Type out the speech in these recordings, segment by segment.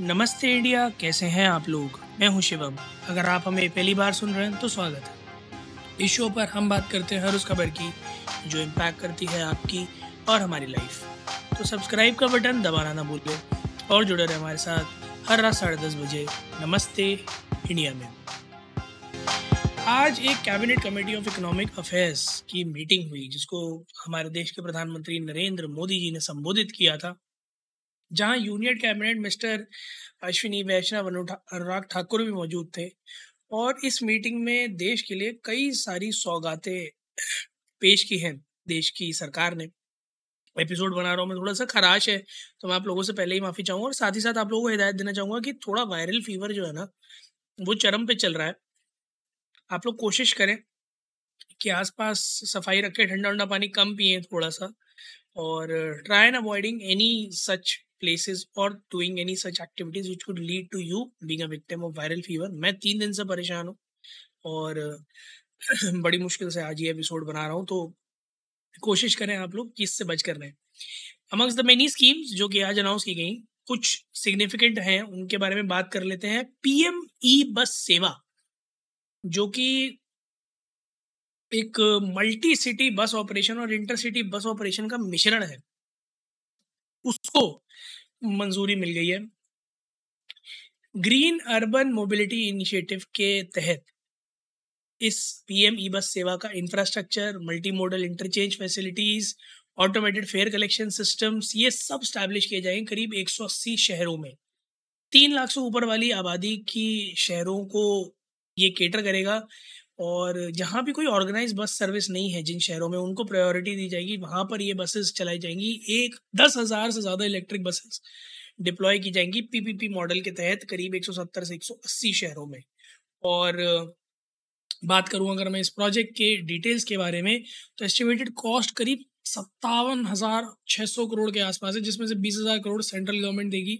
नमस्ते इंडिया, कैसे हैं आप लोग? मैं हूँ शिवम। अगर आप हमें पहली बार सुन रहे हैं तो स्वागत है। इस शो पर हम बात करते हैं हर उस खबर की, जो इम्पैक्ट करती है आपकी और हमारी लाइफ तो सब्सक्राइब का बटन दबाना ना भूलें और जुड़े रहे हमारे साथ हर रात साढ़े दस बजे नमस्ते इंडिया में। आज एक cabinet committee of economic affairs की मीटिंग हुई, जिसको हमारे देश के प्रधानमंत्री नरेंद्र मोदी जी ने संबोधित किया था। जहाँ union cabinet mister Ashwini Vaishnaw Anurag Thakur भी मौजूद थे और इस मीटिंग में देश के लिए कई सारी सौगातें पेश की हैं देश की सरकार ने। एपिसोड बना रहा हूँ मैं, थोड़ा सा खराश है तो मैं आप लोगों से पहले ही माफ़ी चाहूँगा और साथ ही साथ आप लोगों को हिदायत देना चाहूँगा कि थोड़ा वायरल फीवर जो है ना, वो चरम पे चल रहा है। आप लोग कोशिश करें कि आसपास सफ़ाई रखें ठंडा ठंडा पानी कम पिए थोड़ा सा और try and avoiding any such places or doing any such activities which could lead to you being a victim of viral fever. मैं तीन दिन से परेशान हूँ और, बड़ी मुश्किल से आज ये एपिसोड बना रहा हूँ तो कोशिश करें आप लोग कि इससे बच कर रहें। अमंग्स द मेनी स्कीम्स जो कि आज अनाउंस की गई, कुछ सिग्निफिकेंट हैं, उनके बारे में बात कर लेते हैं। पीएम ई बस सेवा, जो कि एक मल्टी सिटी बस ऑपरेशन और इंटरसिटी बस ऑपरेशन का मिश्रण है। उसको मंजूरी मिल गई है। ग्रीन अर्बन मोबिलिटी इनिशिएटिव के तहत इस पीएम ई बस सेवा का infrastructure multi model interchange facilities, automated fare collection systems, ये सब स्टैब्लिश किए जाएँगे करीब 180 शहरों में। तीन लाख से ऊपर वाली आबादी की शहरों को ये केटर करेगा। और जहाँ भी कोई ऑर्गेनाइज बस सर्विस नहीं है जिन शहरों में, उनको प्रायोरिटी दी जाएगी। वहाँ पर ये बसेस चलाई जाएँगी। एक दस हज़ार से ज़्यादा इलेक्ट्रिक बसेस डिप्लॉय की जाएँगी पीपीपी मॉडल के तहत करीब 170 से 180 शहरों में। और बात करूँ अगर मैं इस प्रोजेक्ट के डिटेल्स के बारे में तो एस्टिमेटेड कॉस्ट करीब सत्तावन हज़ार छः सौ करोड़ के आसपास है, जिसमें से बीस हज़ार करोड़ सेंट्रल गवर्नमेंट देगी।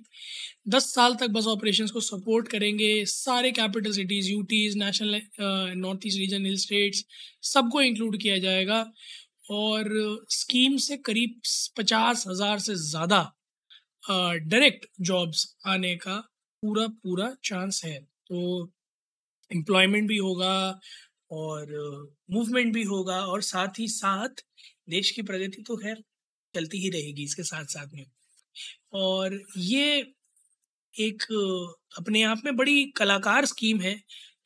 दस साल तक बस ऑपरेशन को सपोर्ट करेंगे, सारे capital cities UTs national north east region hill states सबको इंक्लूड किया जाएगा। और स्कीम से करीब पचास हज़ार से ज़्यादा डायरेक्ट जॉब्स आने का पूरा पूरा चांस है। तो एम्प्लॉयमेंट भी होगा और मूवमेंट भी होगा और साथ ही साथ देश की प्रगति तो खैर चलती ही रहेगी इसके साथ साथ में। और ये एक अपने आप में बड़ी कलाकार स्कीम है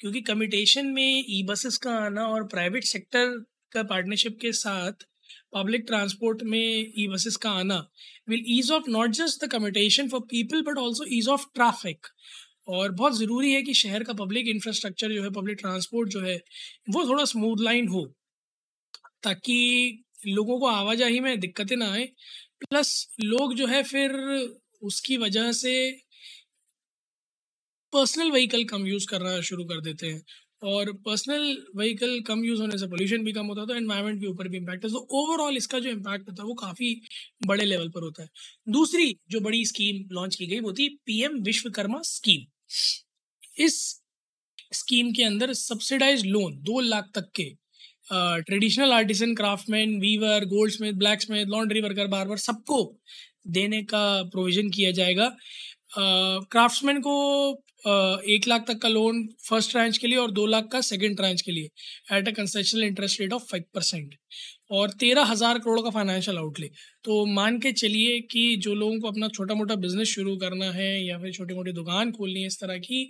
क्योंकि कमिटेशन में ई बसेस का आना और प्राइवेट सेक्टर का पार्टनरशिप के साथ पब्लिक ट्रांसपोर्ट में ई बसेस का आना will ease of not just the commutation for people but also ease of traffic और बहुत ज़रूरी है कि शहर का पब्लिक इंफ्रास्ट्रक्चर जो है पब्लिक ट्रांसपोर्ट जो है, वो थोड़ा स्मूथ लाइन हो, ताकि लोगों को आवाजाही में दिक्कतें ना आए। प्लस लोग जो है फिर उसकी वजह से पर्सनल व्हीकल कम यूज़ करना शुरू कर देते हैं। और पर्सनल व्हीकल कम यूज़ होने से पोल्यूशन भी कम होता है तो एनवायरनमेंट के ऊपर भी इम्पैक्ट है। तो ओवरऑल इसका जो इम्पैक्ट होता है, वो काफ़ी बड़े लेवल पर होता है। दूसरी जो बड़ी स्कीम लॉन्च की गई, वो थी पीएम विश्वकर्मा स्कीम इस स्कीम के अंदर सब्सिडाइज लोन दो लाख तक के traditional artisan craftsman weaver goldsmith blacksmith laundry worker बार सबको देने का प्रोविज़न किया जाएगा। क्राफ्ट्समैन को एक लाख तक का लोन फ़र्स्ट ट्रांच के लिए और दो लाख का सेकंड ट्रांच के लिए at a concessional interest rate of five percent और तेरह हज़ार करोड़ का फाइनेंशियल आउटले तो मान के चलिए कि जो लोगों को अपना छोटा मोटा बिज़नेस शुरू करना है या फिर छोटी मोटी दुकान खोलनी है इस तरह की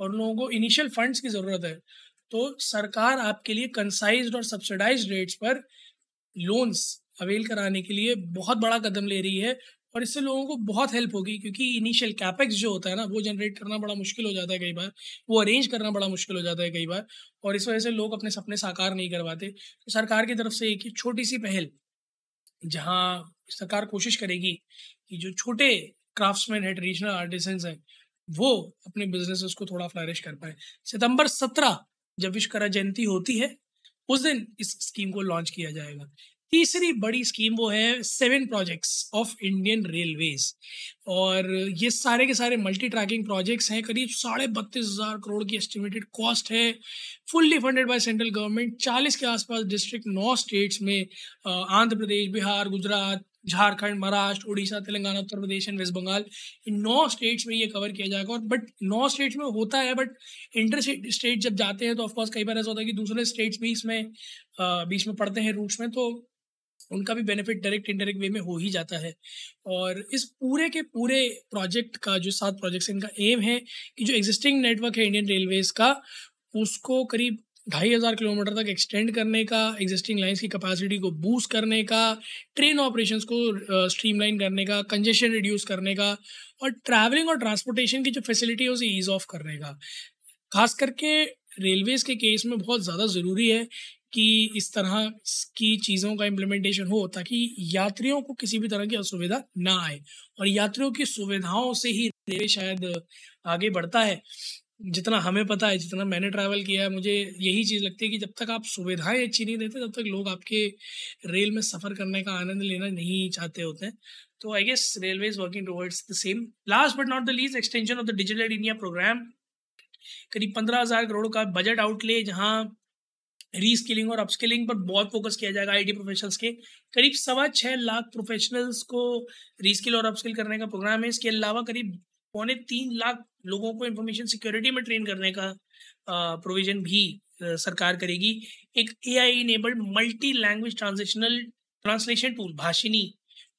और लोगों को इनिशियल फंड्स की ज़रूरत है तो सरकार आपके लिए कंसाइज और सब्सिडाइज रेट्स पर लोन्स अवेल कराने के लिए बहुत बड़ा कदम ले रही है और इससे लोगों को बहुत हेल्प होगी क्योंकि इनिशियल कैपेक्स जो होता है ना, वो जनरेट करना बड़ा मुश्किल हो जाता है कई बार। वो अरेंज करना बड़ा मुश्किल हो जाता है कई बार और इस वजह से लोग अपने सपने साकार नहीं करवाते। तो सरकार की तरफ़ से एक छोटी सी पहल, जहाँ सरकार कोशिश करेगी कि जो छोटे क्राफ्ट्समैन है ट्रेडिशनल आर्टिसंस हैं, वो अपने बिज़नेस को थोड़ा फ्लरिश कर पाए। सितंबर सत्रह जब विश्वकर्मा जयंती होती है, उस दिन इस स्कीम को लॉन्च किया जाएगा। तीसरी बड़ी स्कीम वो है seven projects of Indian railways और ये सारे के सारे मल्टी ट्रैकिंग प्रोजेक्ट्स हैं, करीब साढ़े बत्तीस हज़ार करोड़ की एस्टिमेटेड कॉस्ट है fully funded by central government चालीस के आसपास डिस्ट्रिक्ट नौ स्टेट्स में आंध्र प्रदेश, बिहार, गुजरात, झारखंड, महाराष्ट्र, उड़ीसा, तेलंगाना, उत्तर प्रदेश एंड वेस्ट बंगाल इन नौ स्टेट्स में ये कवर किया जाएगा। और बट नौ स्टेट्स में होता है बट इंटर स्टेट जब जाते हैं तो ऑफकोर्स कई बार ऐसा होता है कि दूसरे स्टेट्स भी इसमें बीच में पड़ते हैं रूट्स में तो उनका भी बेनिफिट डायरेक्ट इनडायरेक्ट वे में हो ही जाता है। और इस पूरे के पूरे प्रोजेक्ट का, जो सात प्रोजेक्ट्स इनका एम है कि जो एग्जिस्टिंग नेटवर्क है इंडियन रेलवेज़ का, उसको करीब ढाई हज़ार किलोमीटर तक एक्सटेंड करने का एग्जिस्टिंग लाइन्स की कैपेसिटी को बूस्ट करने का ट्रेन ऑपरेशंस को स्ट्रीमलाइन करने का कंजेशन रिड्यूस करने का और ट्रैवलिंग और ट्रांसपोर्टेशन की जो फैसिलिटी है, उसे ईज़ ऑफ़ करने का। खास करके रेलवेज़ के केस में बहुत ज़्यादा ज़रूरी है कि इस तरह की चीज़ों का इम्प्लीमेंटेशन हो ताकि यात्रियों को किसी भी तरह की असुविधा ना आए। और यात्रियों की सुविधाओं से ही रेलवे शायद आगे बढ़ता है। जितना हमें पता है, जितना मैंने ट्रैवल किया है, मुझे यही चीज़ लगती है कि जब तक आप सुविधाएँ अच्छी नहीं देते, तब तक लोग आपके रेल में सफ़र करने का आनंद लेना नहीं चाहते होते हैं। तो I guess railway is working towards the same last but not the least extension of the digital India program करीब पंद्रह हज़ार करोड़ का बजट आउटले जहाँ रीस्किलिंग और अपस्किलिंग पर बहुत फोकस किया जाएगा आईटी प्रोफेशनल्स के। करीब सवा छः लाख प्रोफेशनल्स को रीस्किल और अपस्किल करने का प्रोग्राम है। इसके अलावा करीब पौने तीन लाख लोगों को इंफॉर्मेशन सिक्योरिटी में ट्रेन करने का प्रोविज़न भी सरकार करेगी। एक A I enabled multi language transitional translation tool Bhashini,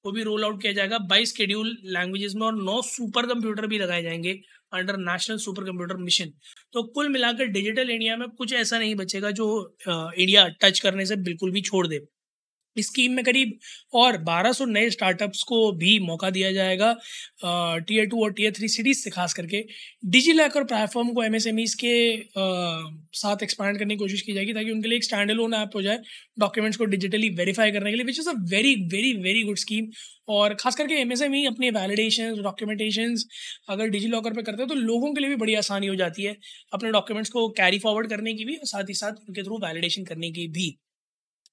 को भी रोल आउट किया जाएगा। बाईस शेड्यूल लैंग्वेजेस में और नौ सुपर कंप्यूटर भी लगाए जाएँगे। Under national super computer mission तो कुल मिलाकर डिजिटल इंडिया में कुछ ऐसा नहीं बचेगा जो इंडिया टच करने से बिल्कुल भी छोड़ दे। स्कीम में करीब और 1200 नए स्टार्टअप्स को भी मौका दिया जाएगा टीयर टू और टीयर थ्री सिटीज़ से खास करके। डिजी लैकर प्लेटफॉर्म को एम के आ, साथ एक्सपैंड करने की कोशिश की जाएगी ताकि उनके लिए एक स्टैंड लोन ऐप हो जाए डॉक्यूमेंट्स को डिजिटली वेरीफाई करने के लिए which is a very very very good scheme और खास करके एम एस एम ई अपने वैलिडेशन डॉक्यूमेंटेशन अगर डिजी लॉकर पर करते हैं तो लोगों के लिए भी बड़ी आसानी हो जाती है अपने डॉक्यूमेंट्स को कैरी फॉरवर्ड करने की भी और साथ ही साथ उनके थ्रू वैलिडेशन करने की भी।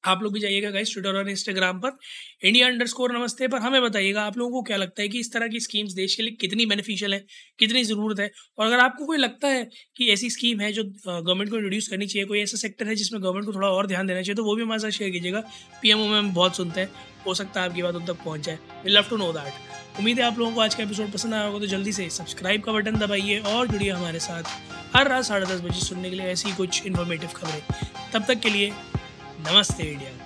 आप लोग भी जाइएगा गाइस ट्विटर और इंस्टाग्राम पर इंडिया अंडर स्कोर नमस्ते पर हमें बताइएगा आप लोगों को क्या लगता है कि इस तरह की स्कीम्स देश के लिए कितनी बेनिफिशियल है, कितनी ज़रूरत है। और अगर आपको कोई लगता है कि ऐसी स्कीम है जो गवर्नमेंट को इंट्रोड्यूस करनी चाहिए, कोई ऐसा सेक्टर है जिसमें गवर्नमेंट को थोड़ा और ध्यान देना चाहिए तो वो भी हमारे साथ शेयर कीजिएगा। पी में हम बहुत सुनते हैं, हो सकता है आपकी बात उन तक पहुँच जाए। We love to know that उम्मीद है आप लोगों को आज का एपिसोड पसंद आया होगा तो जल्दी से सब्सक्राइब का बटन दबाइए और जुड़िए हमारे साथ हर रात साढ़े दस बजे सुनने के लिए ऐसी कुछ इन्फॉर्मेटिव खबरें। तब तक के लिए ナマステエリアン